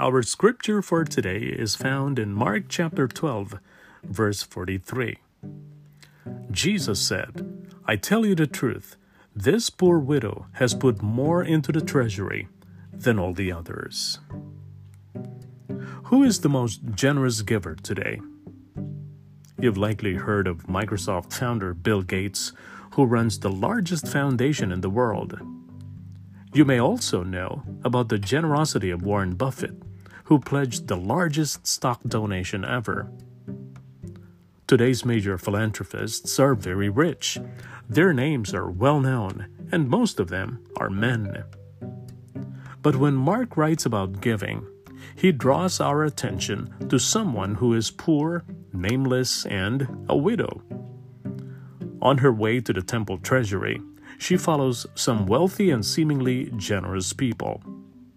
Our scripture for today is found in Mark chapter 12, verse 43. Jesus said, I tell you the truth, this poor widow has put more into the treasury than all the others. Who is the most generous giver today? You've likely heard of Microsoft founder Bill Gates, who runs the largest foundation in the world. You may also know about the generosity of Warren Buffett, who pledged the largest stock donation ever. Today's major philanthropists are very rich. Their names are well known, and most of them are men. But when Mark writes about giving, he draws our attention to someone who is poor, nameless, and a widow. On her way to the temple treasury, she follows some wealthy and seemingly generous people.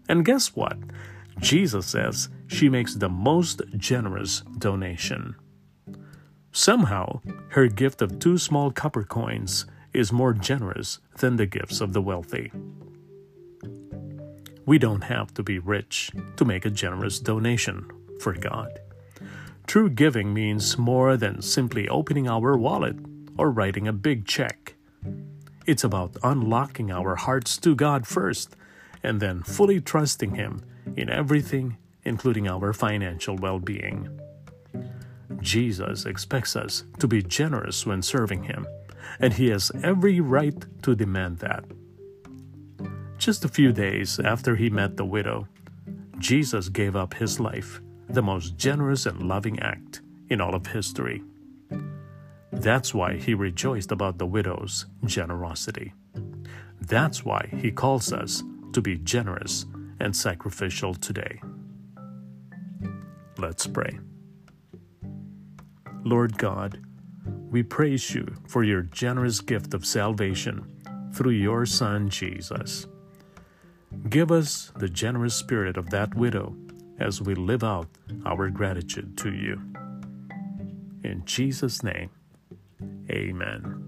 And guess what? Jesus says she makes the most generous donation. Somehow, her gift of two small copper coins is more generous than the gifts of the wealthy. We don't have to be rich to make a generous donation for God. True giving means more than simply opening our wallet or writing a big check. It's about unlocking our hearts to God first and then fully trusting Him in everything, including our financial well being. Jesus expects us to be generous when serving Him, and He has every right to demand that. Just a few days after He met the widow, Jesus gave up His life, the most generous and loving act in all of history. That's why He rejoiced about the widow's generosity. That's why He calls us to be generous and sacrificial today. Let's pray. Lord God, we praise you for your generous gift of salvation through your Son Jesus. Give us the generous spirit of that widow as we live out our gratitude to you. In Jesus' name, amen.